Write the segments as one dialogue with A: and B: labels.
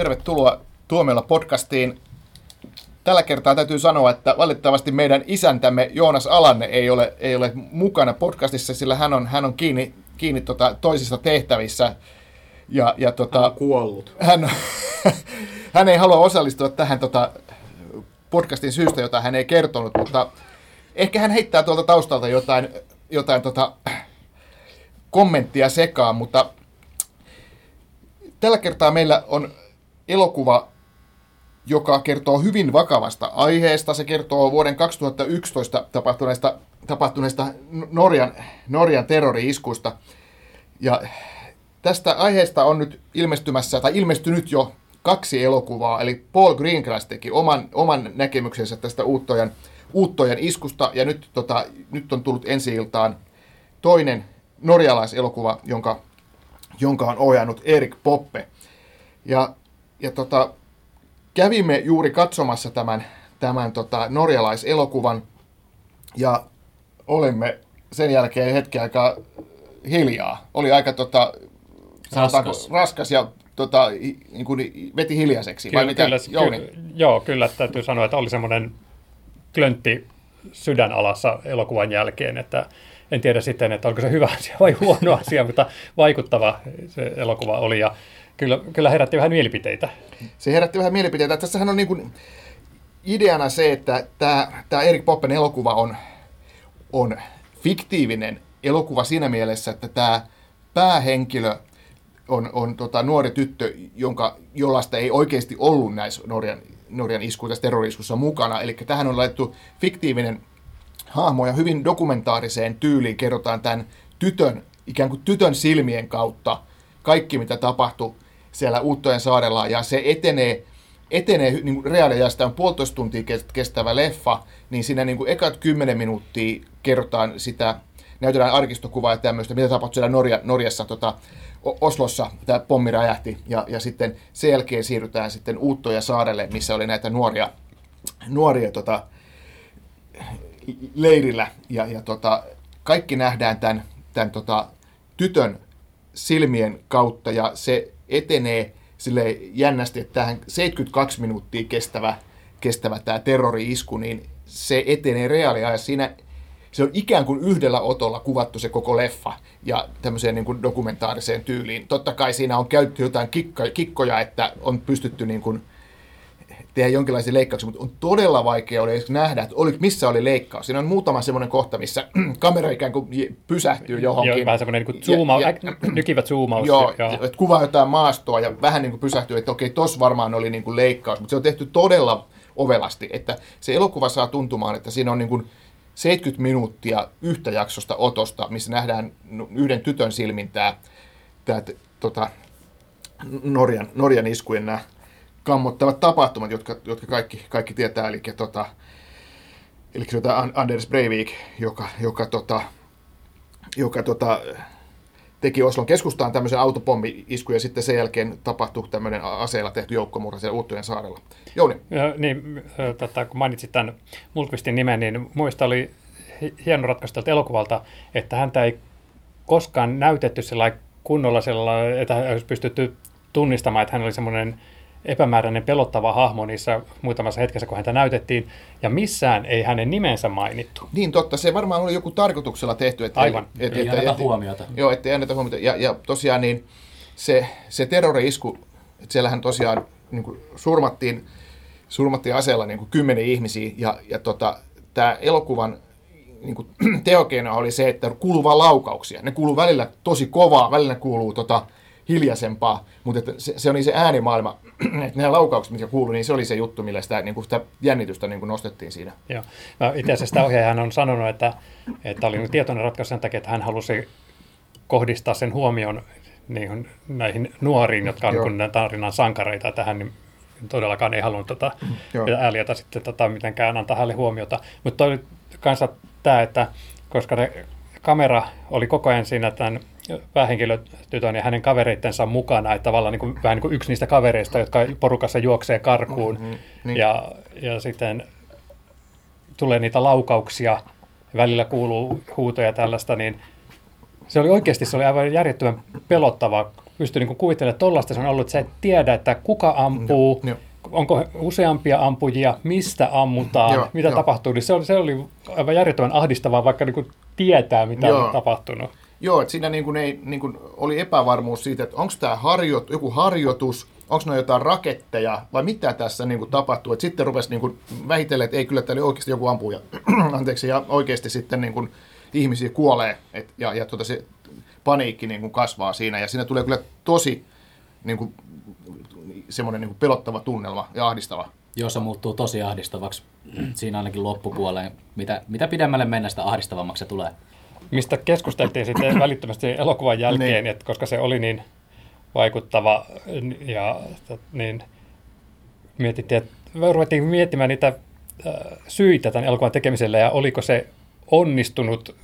A: tervetuloa Tuomiolla podcastiin. Tällä kertaa täytyy sanoa, että valitettavasti meidän isäntämme Joonas Alanne ei ole, ei ole mukana podcastissa, sillä hän on, hän on kiinni, kiinni tota, toisissa tehtävissä.
B: Ja, ja tota, hän on kuollut.
A: Hän, hän ei halua osallistua tähän tota, podcastin syystä, jota hän ei kertonut, mutta ehkä hän heittää tuolta taustalta jotain, jotain tota, kommenttia sekaan, mutta tällä kertaa meillä on elokuva, joka kertoo hyvin vakavasta aiheesta. Se kertoo vuoden 2011 tapahtuneesta, tapahtuneesta Norjan, Norjan terrori-iskusta. Ja tästä aiheesta on nyt ilmestymässä, tai ilmestynyt jo kaksi elokuvaa, eli Paul Greengrass teki oman, oman näkemyksensä tästä Uuttojan, Uuttojan iskusta, ja nyt, tota, nyt on tullut ensi iltaan toinen norjalaiselokuva, jonka, jonka on ohjannut Erik Poppe. Ja ja tota, kävimme juuri katsomassa tämän, tämän tota, norjalaiselokuvan ja olemme sen jälkeen hetken aikaa hiljaa. Oli aika tota, raskas. raskas ja tota, niin kuin veti hiljaiseksi.
C: Kyllä, vai mitä, kyllä, Jouni? Ky- joo, kyllä täytyy sanoa, että oli semmoinen klöntti sydänalassa elokuvan jälkeen, että en tiedä sitten, että onko se hyvä asia vai huono asia, mutta vaikuttava se elokuva oli. Ja Kyllä, kyllä herätti vähän mielipiteitä.
A: Se herätti vähän mielipiteitä. Tässähän on niin kuin ideana se, että tämä, tämä Erik Poppen elokuva on, on fiktiivinen elokuva siinä mielessä, että tämä päähenkilö on, on tota, nuori tyttö, jonka, jollaista ei oikeasti ollut näissä Norjan, Norjan isku, tässä terroriskussa mukana. Eli tähän on laittu fiktiivinen hahmo ja hyvin dokumentaariseen tyyliin kerrotaan tämän tytön, ikään kuin tytön silmien kautta kaikki, mitä tapahtui siellä Uuttojen saarella, ja se etenee, etenee niin reaaliajasta on puolitoista tuntia kestävä leffa, niin siinä niin kuin ekat kymmenen minuuttia kerrotaan sitä, näytetään arkistokuvaa ja tämmöistä, mitä tapahtui siellä Norja, Norjassa, tota, Oslossa tämä pommi räjähti, ja, ja sitten sen jälkeen siirrytään sitten Uuttoja saarelle, missä oli näitä nuoria, nuoria tota, leirillä, ja, ja tota, kaikki nähdään tämän, tämän tota, tytön silmien kautta, ja se etenee sille jännästi, että tähän 72 minuuttia kestävä, kestävä tämä terrori-isku, niin se etenee reaaliajassa. Siinä se on ikään kuin yhdellä otolla kuvattu se koko leffa ja tämmöiseen niin kuin dokumentaariseen tyyliin. Totta kai siinä on käytetty jotain kikkoja, että on pystytty niin kuin tehdä jonkinlaisia leikkauksia, mutta on todella vaikea oli nähdä, että oli, missä oli leikkaus. Siinä on muutama semmoinen kohta, missä kamera ikään kuin pysähtyy johonkin.
C: Joo, vähän semmoinen niin zooma, ja, ja, nykivät zoomaus.
A: Joo, joo. että kuvaa jotain maastoa ja vähän niin kuin pysähtyy, että okei, tos varmaan oli niin kuin leikkaus, mutta se on tehty todella ovelasti, että se elokuva saa tuntumaan, että siinä on niin kuin 70 minuuttia yhtä jaksosta otosta, missä nähdään yhden tytön silmin tämä, tämä tota, Norjan, Norjan iskujen nämä kammottavat tapahtumat, jotka, jotka kaikki, kaikki tietää, eli, tota, eli on Anders Breivik, joka, joka, tota, joka tota, teki Oslon keskustaan tämmöisen autopommi-isku, ja sitten sen jälkeen tapahtui tämmöinen aseella tehty joukkomurha siellä Uuttojen saarella. Jouni.
C: Ja, niin, tota, kun mainitsit tämän Mulkvistin nimen, niin muista oli hieno ratkaisu elokuvalta, että häntä ei koskaan näytetty kunnolla sellainen, että olisi pystytty tunnistamaan, että hän oli semmoinen epämääräinen pelottava hahmo niissä muutamassa hetkessä, kun häntä näytettiin, ja missään ei hänen nimensä mainittu.
A: Niin totta, se varmaan oli joku tarkoituksella tehty.
C: Että Aivan.
B: Et, ei anneta huomiota.
A: Joo, ettei anneta huomiota. Ja, ja tosiaan niin se, se terrori-isku, että siellähän tosiaan niin kuin surmattiin, surmattiin aseella niin kuin kymmenen ihmisiä, ja, ja tota, tämä elokuvan niin kuin, teokeino oli se, että kuuluu vain laukauksia. Ne kuuluu välillä tosi kovaa, välillä kuuluu tota, hiljaisempaa, mutta että se, se oli se äänimaailma, että nämä laukaukset, mitkä kuului, niin se oli se juttu, millä sitä, niin kuin sitä jännitystä niin kuin nostettiin siinä.
C: Joo. No, itse asiassa tämä ohjaaja on sanonut, että, että oli tietoinen ratkaisu sen takia, että hän halusi kohdistaa sen huomion niin näihin nuoriin, jotka on niin tarinan sankareita, että hän niin todellakaan ei halunnut tota, ääliötä sitten tota, mitenkään antaa hänelle huomiota. Mutta toi kanssa tämä, että koska ne kamera oli koko ajan siinä tämän päähenkilötytön ja hänen kavereittensa mukana, että tavallaan niin kuin, vähän niin kuin yksi niistä kavereista, jotka porukassa juoksee karkuun mm-hmm, niin. ja, ja sitten tulee niitä laukauksia, välillä kuuluu huutoja tällaista, niin se oli oikeasti se oli aivan järjettömän pelottava pysty niin kuvittelemaan, että tollaista se on ollut, että sä et tiedä, että kuka ampuu, no, no. onko useampia ampujia, mistä ammutaan, joo, mitä jo. tapahtuu. Niin se, oli, se oli aivan järjettömän ahdistavaa, vaikka niin tietää, mitä joo. on tapahtunut.
A: Joo, että siinä niin kuin ei, niin kuin oli epävarmuus siitä, että onko tämä harjoit, joku harjoitus, onko ne jotain raketteja vai mitä tässä niin kuin tapahtuu. Et sitten rupesi niin kuin vähitellen, että ei kyllä täällä oikeasti joku ampuja, anteeksi, ja oikeasti sitten niin kuin ihmisiä kuolee et, ja, ja tuota, se paniikki niin kuin kasvaa siinä ja siinä tulee kyllä tosi niin kuin, semmoinen niin kuin pelottava tunnelma ja ahdistava.
B: Joo, se muuttuu tosi ahdistavaksi siinä ainakin loppupuoleen. Mitä, mitä pidemmälle mennä, sitä ahdistavammaksi se tulee.
C: Mistä keskusteltiin sitten välittömästi elokuvan jälkeen, niin. että koska se oli niin vaikuttava ja niin mietittiin, että ruvettiin miettimään niitä äh, syitä tämän elokuvan tekemiselle ja oliko se onnistunut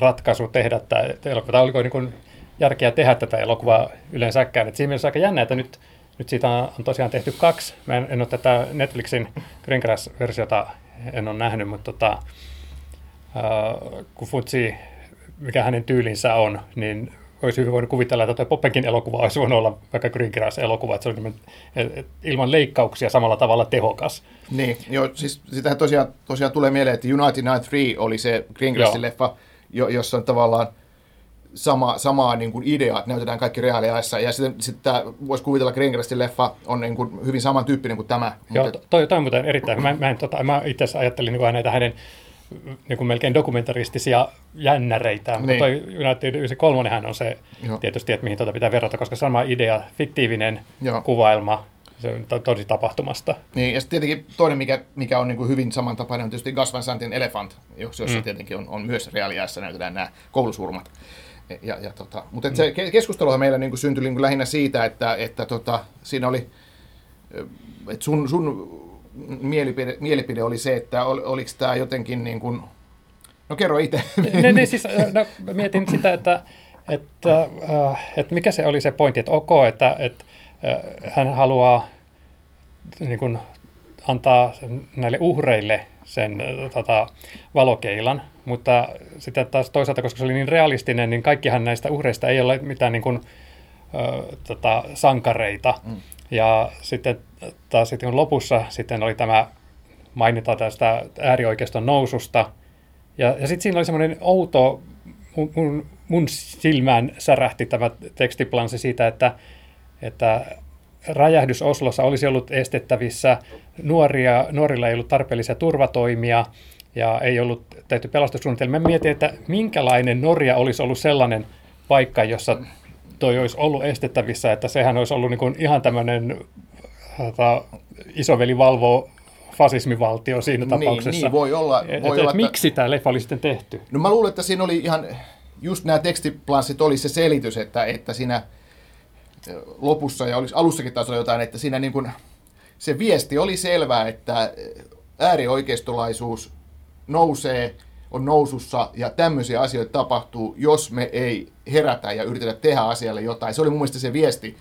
C: ratkaisu tehdä tämä elokuva, tai oliko niin kuin järkeä tehdä tätä elokuvaa yleensäkään. Et siinä mielessä aika jännä, että nyt, nyt siitä on tosiaan tehty kaksi. Mä en, en ole tätä Netflixin Green Grass-versiota en ole nähnyt, mutta tota, äh, kun Futsi, mikä hänen tyylinsä on, niin olisi hyvin voinut kuvitella, että Poppenkin elokuva olisi voinut olla vaikka Green Grass-elokuva, että se on ilman leikkauksia samalla tavalla tehokas.
A: Niin, joo, siis sitähän tosiaan, tosiaan tulee mieleen, että United Night 3 oli se Green Grassin leffa, jo, jossa on tavallaan sama, samaa niin kuin idea, että näytetään kaikki reaaliajassa. Ja sitten, sitten tämä, voisi kuvitella, Green Grassin leffa on niin kuin hyvin samantyyppinen kuin tämä.
C: Joo, mutta... toi, toi on muuten erittäin. Mä, mä, en, tota, mä itse asiassa ajattelin niin näitä hänen niin kuin melkein dokumentaristisia jännäreitä, niin. mutta toi United 93 on se Joo. tietysti, että mihin tuota pitää verrata, koska sama idea, fiktiivinen Joo. kuvailma, se on tosi tapahtumasta.
A: Niin, ja sitten tietenkin toinen, mikä, mikä on niin kuin hyvin samantapainen, on tietysti Gus Van Santin Elephant, jossa mm. tietenkin on, on myös reaaliajassa näytetään nämä koulusurmat. Ja, ja tota, mutta mm. se keskusteluhan meillä niin kuin syntyi niin kuin lähinnä siitä, että, että tota, siinä oli, että sun, sun mielipide, mielipide oli se, että ol, oliko tämä jotenkin niin kuin, no kerro itse.
C: Ne, ne, siis, no, mietin sitä, että, että, äh, että mikä se oli se pointti, että ok, että, että äh, hän haluaa niin kuin, antaa näille uhreille sen tota, valokeilan, mutta sitten taas toisaalta, koska se oli niin realistinen, niin kaikkihan näistä uhreista ei ole mitään niin kuin, ö, tota, sankareita. Mm. Ja sitten taas sitten lopussa sitten oli tämä mainita tästä äärioikeiston noususta. Ja, ja sitten siinä oli semmoinen outo, mun, mun, mun silmään särähti tämä tekstiplansi siitä, että, että räjähdys Oslossa olisi ollut estettävissä, nuoria, nuorilla ei ollut tarpeellisia turvatoimia ja ei ollut tehty pelastussuunnitelmia. Mietin, että minkälainen Norja olisi ollut sellainen paikka, jossa toi olisi ollut estettävissä, että sehän olisi ollut niin kuin ihan tämmöinen tota, isoveli valvoo fasismivaltio siinä niin, tapauksessa.
A: Niin, voi olla.
C: Voi et, olla et, että... Miksi tämä leffa oli sitten tehty?
A: No mä luulen, että siinä oli ihan, just nämä tekstiplanssit oli se selitys, että, että siinä lopussa ja olisi alussakin taas jotain, että siinä niin kuin, se viesti oli selvää, että äärioikeistolaisuus nousee, on nousussa ja tämmöisiä asioita tapahtuu, jos me ei herätä ja yritetä tehdä asialle jotain. Se oli mun mielestä se viesti.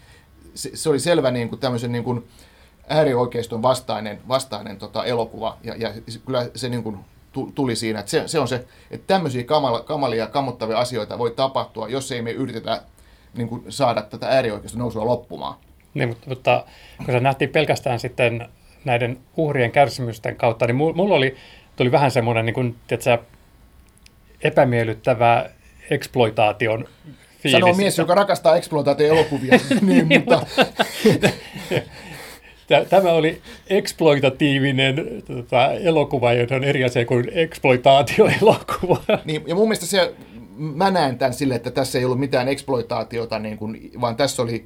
A: Se, se oli selvä niin kuin tämmöisen niin kuin äärioikeiston vastainen, vastainen tota, elokuva ja, ja kyllä se niin kuin tuli siinä, että se, se on se, että tämmöisiä kamala, kamalia, kammottavia asioita voi tapahtua, jos ei me yritetä niin kuin saada tätä äärioikeista nousua loppumaan.
C: Niin, mutta, mutta kun se nähtiin pelkästään sitten näiden uhrien kärsimysten kautta, niin mulla oli, tuli vähän semmoinen niin kuin, tiedätkö, epämiellyttävä exploitaation fiilis.
A: Sanoo mies, joka rakastaa exploitaatio-elokuvia. niin, mutta...
C: Tämä oli eksploitatiivinen tota, elokuva, joka on eri asia kuin eksploitaatioelokuva.
A: Niin, ja mun mielestä se mä näen tämän sille, että tässä ei ollut mitään eksploitaatiota, niin kuin, vaan tässä oli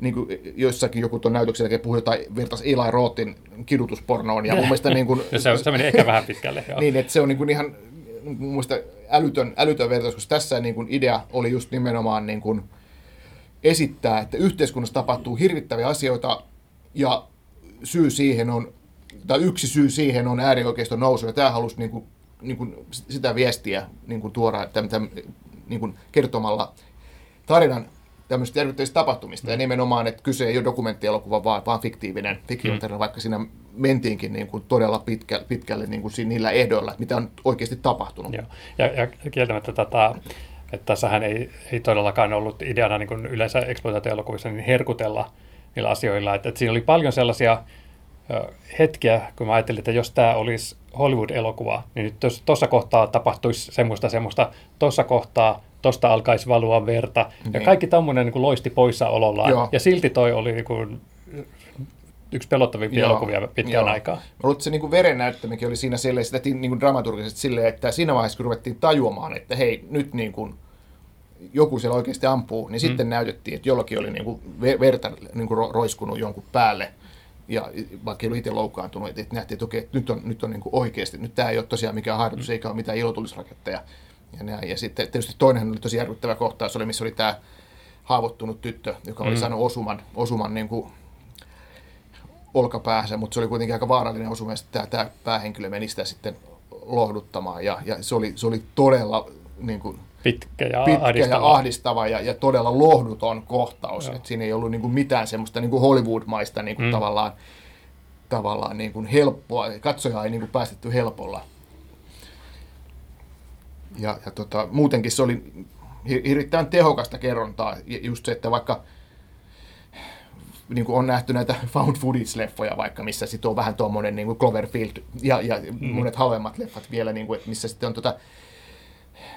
A: niin kuin jossakin joku tuon näytöksen jälkeen puhui jotain, vertaisi Eli Rothin kidutuspornoon. Ja mun mielestä niin kuin,
C: se, se meni ehkä vähän pitkälle.
A: Joo. niin, että se on niin kuin ihan mielestä älytön, älytön vertaus, koska tässä niin kuin idea oli just nimenomaan niin kuin esittää, että yhteiskunnassa tapahtuu hirvittäviä asioita ja syy siihen on, tai yksi syy siihen on äärioikeiston nousu, ja tämä halusi niin kuin niin kuin sitä viestiä niin kuin tuoda tämän, tämän, niin kuin kertomalla tarinan tämmöistä järkyttävistä tapahtumista. Mm. Ja nimenomaan, että kyse ei ole dokumenttielokuva, vaan, vaan fiktiivinen, fiktiivinen mm. vaikka siinä mentiinkin niin kuin todella pitkä, pitkälle niin kuin niillä ehdoilla, mitä on oikeasti tapahtunut.
C: Joo. Ja, ja kieltämättä tätä, Että tässähän ei, ei todellakaan ollut ideana niin kuin yleensä eksploitaatioelokuvissa niin herkutella niillä asioilla. Että, että siinä oli paljon sellaisia hetkiä, kun mä ajattelin, että jos tämä olisi Hollywood-elokuva, niin nyt tuossa kohtaa tapahtuisi semmoista semmoista, tuossa kohtaa tosta alkaisi valua verta. Ja
A: Niin.
C: kaikki tämmöinen niin loisti poissaolollaan.
A: Joo.
C: Ja silti toi oli niin kuin, yksi pelottavimpia
A: Joo.
C: elokuvia pitkään
A: Joo.
C: aikaa.
A: Mä luulen, että se niin veren näyttämikin oli siinä silleen, sitä niin kuin dramaturgisesti silleen, että siinä vaiheessa kun ruvettiin tajuamaan, että hei, nyt niin kuin joku siellä oikeasti ampuu, niin sitten näytettiin, että jollakin oli niin kuin ve- verta niin kuin ro- roiskunut jonkun päälle. Ja vaikka ei ollut itse loukkaantunut, että nähtiin, että okei, nyt on, nyt on niin kuin oikeasti, nyt tämä ei ole tosiaan mikään harjoitus, eikä ole mitään ilotulisraketteja. Ja, näin. ja sitten tietysti toinen oli tosi järkyttävä kohtaus, oli, missä oli tämä haavoittunut tyttö, joka oli saanut osuman, osuman niin kuin olkapäänsä, mutta se oli kuitenkin aika vaarallinen osuma, ja sitten tämä, tämä päähenkilö meni sitä sitten lohduttamaan, ja, ja se, oli, se oli todella niin kuin,
C: Pitkä ja
A: pitkä
C: ahdistava.
A: ja ahdistava ja, ja todella lohduton kohtaus. Et siinä ei ollut niin kuin mitään semmoista niin kuin Hollywood-maista niin kuin
C: Mm.
A: tavallaan, tavallaan niin kuin helppoa. Katsoja ei niin kuin päästetty helpolla. Ja, ja tota, muutenkin se oli hi- hirvittävän tehokasta kerrontaa. Just se, että vaikka niin kuin on nähty näitä found footage-leffoja vaikka, missä sitten on vähän tuommoinen niin kuin Cloverfield ja, ja mm. monet halvemmat leffat vielä, niin kuin, että missä sitten on tota,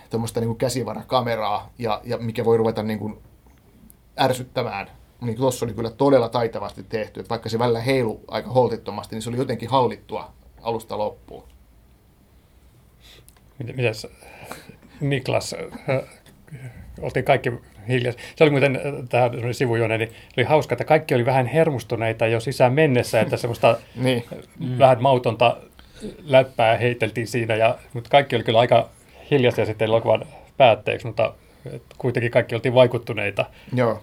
A: tuommoista niin käsivarakameraa, ja, ja mikä voi ruveta niin kuin ärsyttämään. Niin tuossa oli kyllä todella taitavasti tehty, että vaikka se välillä heilu aika holtittomasti, niin se oli jotenkin hallittua alusta loppuun.
C: Mites Niklas, äh, oltiin kaikki hiljaisia. Se oli muuten, äh, tähän sivujuone, niin oli hauska, että kaikki oli vähän hermostuneita jo sisään mennessä, että semmoista
A: Niin,
C: mm. vähän mautonta läppää heiteltiin siinä, ja, mutta kaikki oli kyllä aika hiljaisia sitten elokuvan päätteeksi, mutta kuitenkin kaikki oltiin vaikuttuneita.
A: joo.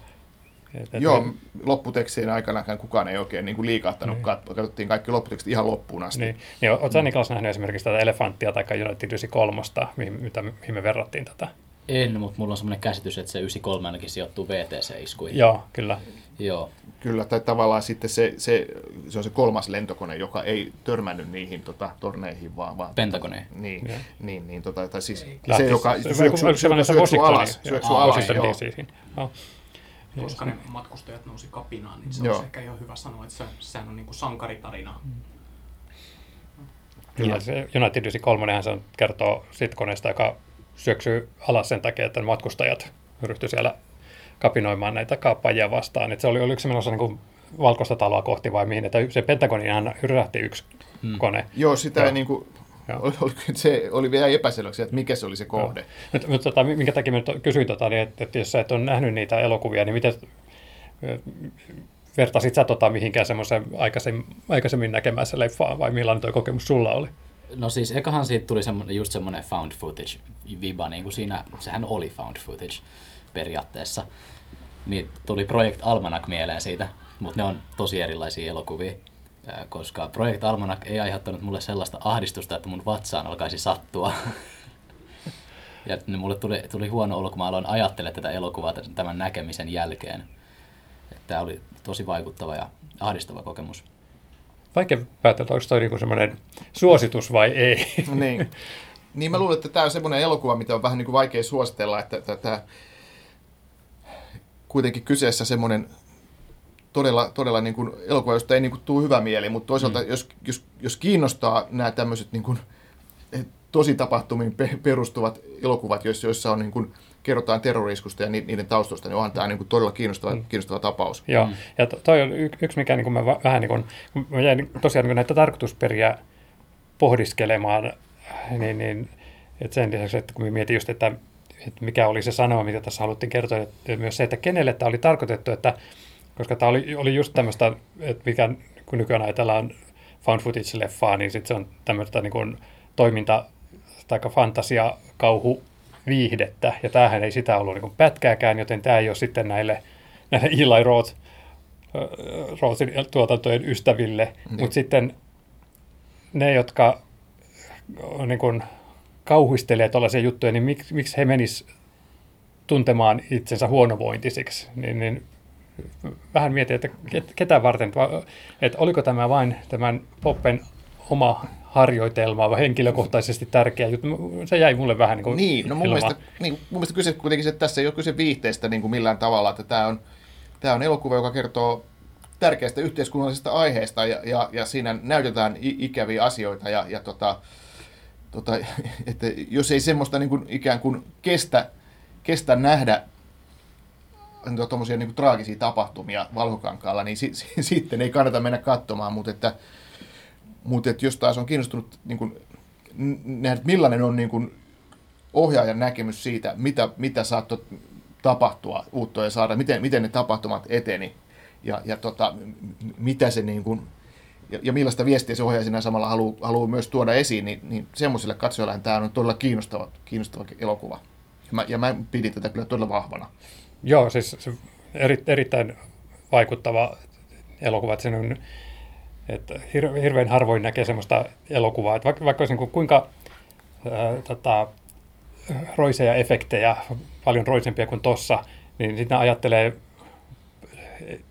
C: Et, et,
A: Joo, lopputekstien aikanakaan kukaan ei oikein niin kuin liikahtanut. Niin. Katsottiin kaikki lopputekstit ihan loppuun asti.
C: Niin, niin oletko mm. Niklas nähnyt esimerkiksi tätä Elefanttia tai United 93, mihin, mitä, mihin me verrattiin tätä?
B: En, mutta mulla on semmoinen käsitys, että se 93 ainakin sijoittuu VTC-iskuihin.
C: Joo, kyllä.
B: Joo.
A: Kyllä, tai tavallaan sitten se, se, se on se kolmas lentokone, joka ei törmännyt niihin tota, torneihin, vaan... vaan
B: Pentagoneen.
A: Niin,
C: Joo.
A: niin, niin tota, tai siis
C: Lähti-
A: se, joka
C: se-
A: syöksy,
C: se se
A: syöksy
C: Washingtoni?
A: alas. Syöksy
C: Joo,
A: alas,
C: Washington
A: joo.
C: DC:hin. Joo.
D: Koska ne matkustajat nousi kapinaan, niin se
A: Joo.
D: olisi ehkä ihan hyvä sanoa, että se, sehän on niin kuin sankaritarina.
C: Kyllä, se United 93 se on, kertoo sit koneesta, joka syöksyy alas sen takia, että matkustajat ryhtyi siellä kapinoimaan näitä kaappaajia vastaan. Et se oli, oliko se menossa niin kuin valkoista taloa kohti vai mihin, että se Pentagonihan hyrähti yksi
B: Hmm.
C: kone.
A: Joo, sitä
C: Joo.
A: ei niin kuin, se oli vielä epäselväksi, että mikä se oli se kohde.
C: Mutta, mutta tota, minkä takia mä nyt kysyin, tota, niin, että, että jos sä et ole nähnyt niitä elokuvia, niin miten vertasit sä tota mihinkään semmoisen aikaisemmin, aikaisemmin näkemässä leffaan, vai millainen tuo kokemus sulla oli?
B: No siis ekahan siitä tuli semmoinen, just semmoinen found footage viba, niin kuin siinä, sehän oli found footage periaatteessa. Niin tuli Project Almanac mieleen siitä, mutta ne on tosi erilaisia elokuvia. Koska Project Almanac ei aiheuttanut mulle sellaista ahdistusta, että mun vatsaan alkaisi sattua. Ja ne mulle tuli, tuli huono olo, kun mä aloin ajattelemaan tätä elokuvaa tämän näkemisen jälkeen. Tämä oli tosi vaikuttava ja ahdistava kokemus.
C: Vaikea päätellä, onko toi niinku semmoinen suositus vai ei.
A: niin. niin mä luulen, että tämä on semmoinen elokuva, mitä on vähän niin kuin vaikea suositella, että tämä kuitenkin kyseessä semmoinen todella, todella niin kuin elokuva, josta ei niin kuin tule hyvä mieli, mutta toisaalta mm. jos, jos, jos kiinnostaa nämä tämmöiset niin kuin, eh, tosi tapahtumiin pe- perustuvat elokuvat, joissa, joissa on niin kuin, kerrotaan terroriskusta ja ni- niiden taustoista, niin onhan tämä niin kuin todella kiinnostava, mm. kiinnostava tapaus.
C: Joo, ja to- toi on y- yksi, mikä niin mä va- vähän niin kuin, kun mä jäin tosiaan niin näitä tarkoitusperiä pohdiskelemaan, niin, niin että sen lisäksi, että kun mä mietin just, että, että mikä oli se sanoma, mitä tässä haluttiin kertoa, että myös se, että kenelle tämä oli tarkoitettu, että koska tämä oli, oli just tämmöistä, että mikä kun nykyään ajatellaan found footage-leffaa, niin sitten se on tämmöistä niin kuin toiminta tai fantasia, kauhu, viihdettä, ja tämähän ei sitä ollut niin kuin pätkääkään, joten tämä ei ole sitten näille, näille Eli Roth, Rothin tuotantojen ystäville,
A: Niin.
C: mutta sitten ne, jotka on niin kuin kauhistelee tuollaisia juttuja, niin miksi, miksi he menis tuntemaan itsensä huonovointisiksi, niin, niin vähän mietin, että ket- ketä varten, että oliko tämä vain tämän Poppen oma harjoitelma, vai henkilökohtaisesti tärkeä juttu. Se jäi mulle vähän niin kuin
A: Niin, no mun mielestä, niin, mun mielestä kyse kuitenkin, että tässä ei ole kyse viihteestä niin kuin millään tavalla, että tämä on, tämä on elokuva, joka kertoo tärkeästä yhteiskunnallisesta aiheesta ja, ja, ja siinä näytetään ikäviä asioita ja, ja tota, tota, että jos ei semmoista niin kuin ikään kuin kestä, kestä nähdä tuommoisia niin traagisia tapahtumia valkokankaalla, niin si, si, sitten ei kannata mennä katsomaan, mutta että, mutta että jos taas on kiinnostunut niin kuin, nähdä, millainen on niin kuin, ohjaajan näkemys siitä, mitä, mitä saattoi tapahtua uuttoja saada, miten, miten ne tapahtumat eteni ja, ja tota, mitä se niin kuin, ja, ja millaista viestiä se ohjaaja siinä samalla haluaa, haluaa myös tuoda esiin, niin, niin semmoisille katsojille tämä on todella kiinnostava, kiinnostava elokuva. Ja mä, ja mä pidin tätä kyllä todella vahvana.
C: Joo, siis se eri, erittäin vaikuttava elokuva. Että sen on, että hir, hirveän harvoin näkee semmoista elokuvaa, että vaikka, vaikka olisi niin kuin kuinka ää, tota, roiseja efektejä, paljon roisempia kuin tossa, niin sitten ajattelee,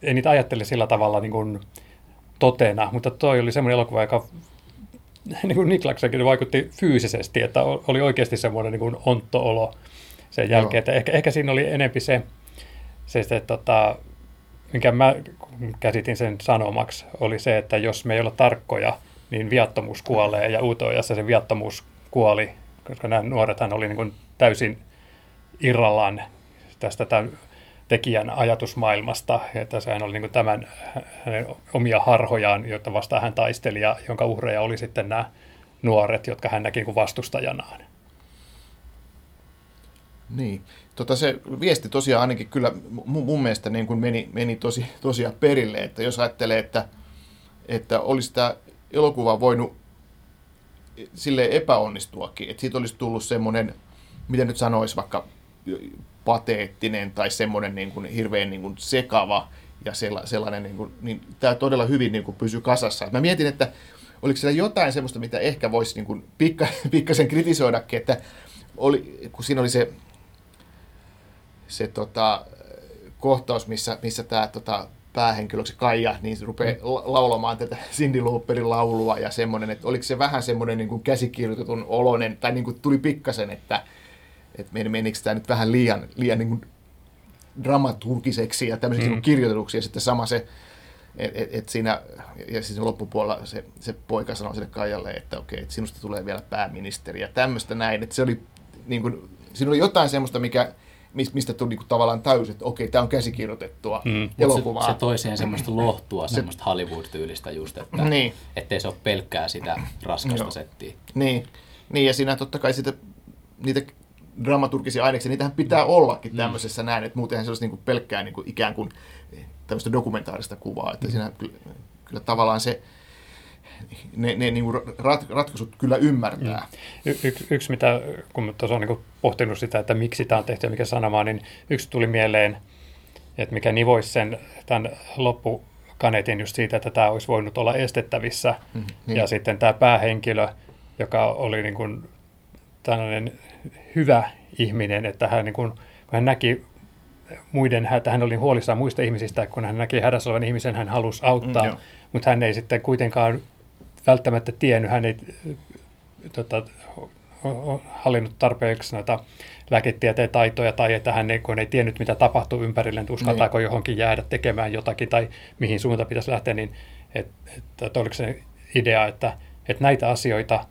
C: ei niitä ajattele sillä tavalla niin kuin totena, mutta toi oli semmoinen elokuva, joka niin kuin Niklaksenkin vaikutti fyysisesti, että oli oikeasti semmoinen niin kuin ontto-olo sen jälkeen. Että ehkä, ehkä siinä oli enempi se, se, se tota, minkä mä käsitin sen sanomaksi, oli se, että jos me ei olla tarkkoja, niin viattomuus kuolee, ja uutoajassa se viattomuus kuoli, koska nämä nuorethan oli niin kuin täysin irrallaan tästä tämän tekijän ajatusmaailmasta, että sehän oli niin kuin tämän omia harhojaan, joita vastaan hän taisteli, ja jonka uhreja oli sitten nämä nuoret, jotka hän näki niin kuin vastustajanaan.
A: Niin. Tota se viesti tosiaan ainakin kyllä mun, mun mielestä niin kuin meni, meni tosi, tosiaan perille, että jos ajattelee, että, että olisi tämä elokuva voinut sille epäonnistuakin, että siitä olisi tullut semmoinen, miten nyt sanoisi, vaikka pateettinen tai semmoinen niin kuin hirveän niin kuin sekava ja sellainen, niin, kuin, niin tämä todella hyvin niin kuin pysyy kasassa. Mä mietin, että oliko siellä jotain semmoista, mitä ehkä voisi niin kuin pikka, pikkasen kritisoidakin, että oli, kun siinä oli se, se tota, kohtaus, missä, missä tämä tota, päähenkilöksi Kaija, niin se rupeaa la- laulamaan tätä Cindy Lauperin laulua ja semmoinen, että oliko se vähän semmoinen niin kuin käsikirjoitetun oloinen, tai niin kuin tuli pikkasen, että, että menikö tämä nyt vähän liian, liian niin kuin dramaturgiseksi ja tämmöiseksi mm. kirjoitetuksi, ja sitten sama se, että et, et siinä, ja siis loppupuolella se, se poika sanoi sille Kaijalle, että okei, että sinusta tulee vielä pääministeri ja tämmöistä näin, että se oli, niin kuin, siinä oli jotain semmoista, mikä, mistä tuli niin tavallaan täysin, että okei, tämä on käsikirjoitettua mm. elokuvaa.
B: Se, se toi siihen semmoista lohtua, se, semmoista Hollywood-tyylistä just, että
A: niin.
B: ettei se ole pelkkää sitä raskasta
A: Joo.
B: settiä.
A: Niin. niin, ja siinä totta kai sitä, niitä dramaturgisia aineksia, niitähän pitää ollakin tämmöisessä näin, että muutenhan se olisi niin kuin pelkkää niin kuin ikään kuin tämmöistä dokumentaarista kuvaa, että siinä kyllä, kyllä tavallaan se, ne, ne niin kuin rat, ratkaisut kyllä ymmärtää.
C: Y- yksi, yksi, mitä, kun tuossa on niin pohtinut sitä, että miksi tämä on tehty ja mikä sanomaan, niin yksi tuli mieleen, että mikä nivoisi sen tämän loppukaneetin just siitä, että tämä olisi voinut olla estettävissä. Mm, niin. Ja sitten tämä päähenkilö, joka oli niin kuin tällainen hyvä ihminen, että hän, niin kuin, kun hän näki muiden, että hän oli huolissaan muista ihmisistä, kun hän näki hädässä olevan ihmisen, hän halusi auttaa, mm, mutta hän ei sitten kuitenkaan välttämättä tiennyt, hän ei tota, hallinnut tarpeeksi noita lääketieteen taitoja tai että hän ei, kun ei tiennyt, mitä tapahtuu ympärille, että uskaltaako niin. johonkin jäädä tekemään jotakin tai mihin suuntaan pitäisi lähteä, niin että et, et oliko se idea, että, että näitä asioita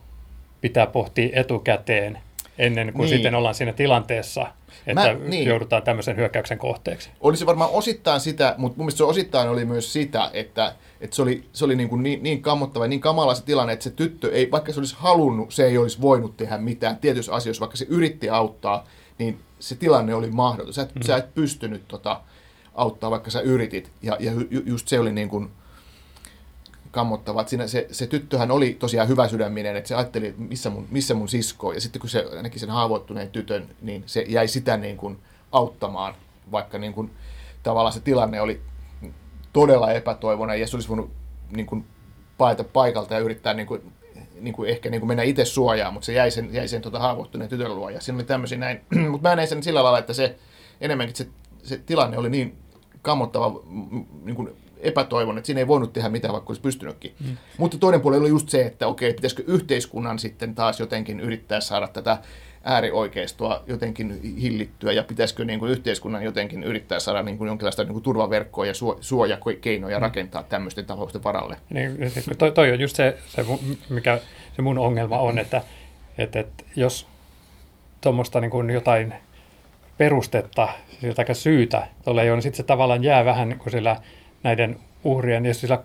C: pitää pohtia etukäteen ennen kuin niin. sitten ollaan siinä tilanteessa, että Mä, niin. joudutaan tämmöisen hyökkäyksen kohteeksi.
A: Olisi varmaan osittain sitä, mutta mun mielestä se osittain oli myös sitä, että, että se oli, se oli niin, kuin niin, niin kammottava ja niin kamala se tilanne, että se tyttö, ei, vaikka se olisi halunnut, se ei olisi voinut tehdä mitään tietyissä asioissa, vaikka se yritti auttaa, niin se tilanne oli mahdoton. Sä et, mm. sä et pystynyt tota, auttaa, vaikka sä yritit. Ja, ja ju, just se oli niin kuin, kammottava. Siinä se, se tyttöhän oli tosiaan hyvä sydäminen, että se ajatteli, että missä mun, missä mun sisko, ja sitten kun se näki sen haavoittuneen tytön, niin se jäi sitä niin kuin auttamaan, vaikka niin kuin, tavallaan se tilanne oli todella epätoivoinen, ja se olisi voinut niin kuin, paeta paikalta ja yrittää niin kuin, niin kuin ehkä niin kuin mennä itse suojaan, mutta se jäi sen, jäi sen tota, haavoittuneen tytön luo, ja siinä oli tämmöisiä näin, mutta mä näin sen sillä lailla, että se enemmänkin se, se tilanne oli niin kammottava niin kuin epätoivon, että siinä ei voinut tehdä mitään, vaikka olisi pystynytkin. Mm. Mutta toinen puoli oli just se, että okei, pitäisikö yhteiskunnan sitten taas jotenkin yrittää saada tätä äärioikeistoa jotenkin hillittyä ja pitäisikö niin kuin yhteiskunnan jotenkin yrittää saada niin kuin jonkinlaista niin kuin turvaverkkoa ja suojakeinoja mm. rakentaa tämmöisten tapausten varalle.
C: Niin, siis toi, toi on just se, se, mikä se mun ongelma on, että, että, että jos tuommoista niin kuin jotain perustetta, jotain syytä tuolle ei ole, niin sitten se tavallaan jää vähän niin kuin sillä näiden uhrien ja sillä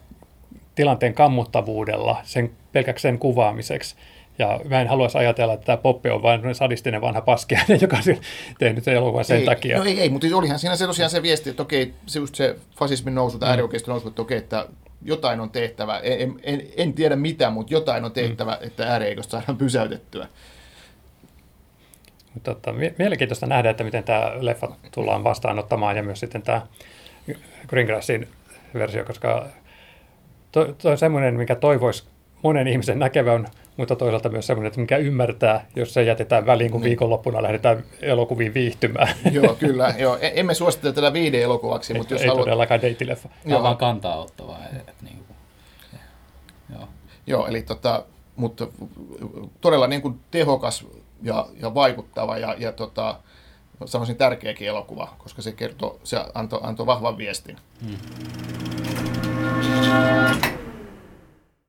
C: tilanteen kammottavuudella sen, pelkäksi sen kuvaamiseksi. Ja mä en haluaisi ajatella, että tämä Poppe on vain sadistinen vanha paskiainen, joka on tehnyt sen elokuvan sen
A: ei,
C: takia.
A: No ei, ei, mutta olihan siinä se tosiaan se viesti, että okei, se just se fasismin nousu tai mm. äärioikeiston nousu, että okei, että jotain on tehtävä. En, en, en tiedä mitä, mutta jotain on tehtävä, mm. että äärioikeisto saadaan pysäytettyä.
C: Tota, mielenkiintoista nähdä, että miten tämä leffa tullaan vastaanottamaan ja myös sitten tämä Greengrassin versio, koska toi, toi on semmoinen, mikä toivoisi monen ihmisen näkevän, mutta toisaalta myös semmoinen, että mikä ymmärtää, jos se jätetään väliin, kun niin. viikonloppuna lähdetään elokuviin viihtymään.
A: Joo, kyllä. Joo. E- emme suosittele tätä viiden elokuvaksi, mutta jos
C: ei haluat... todellakaan deittileffa.
B: Tämä on vaan kantaa ottavaa. Että niin kuin...
A: Joo. Joo, eli tota, mutta todella niin kuin tehokas ja, ja vaikuttava ja, ja tota, sanoisin tärkeäkin elokuva, koska se kertoo, se antoi, antoi vahvan viestin. Mm.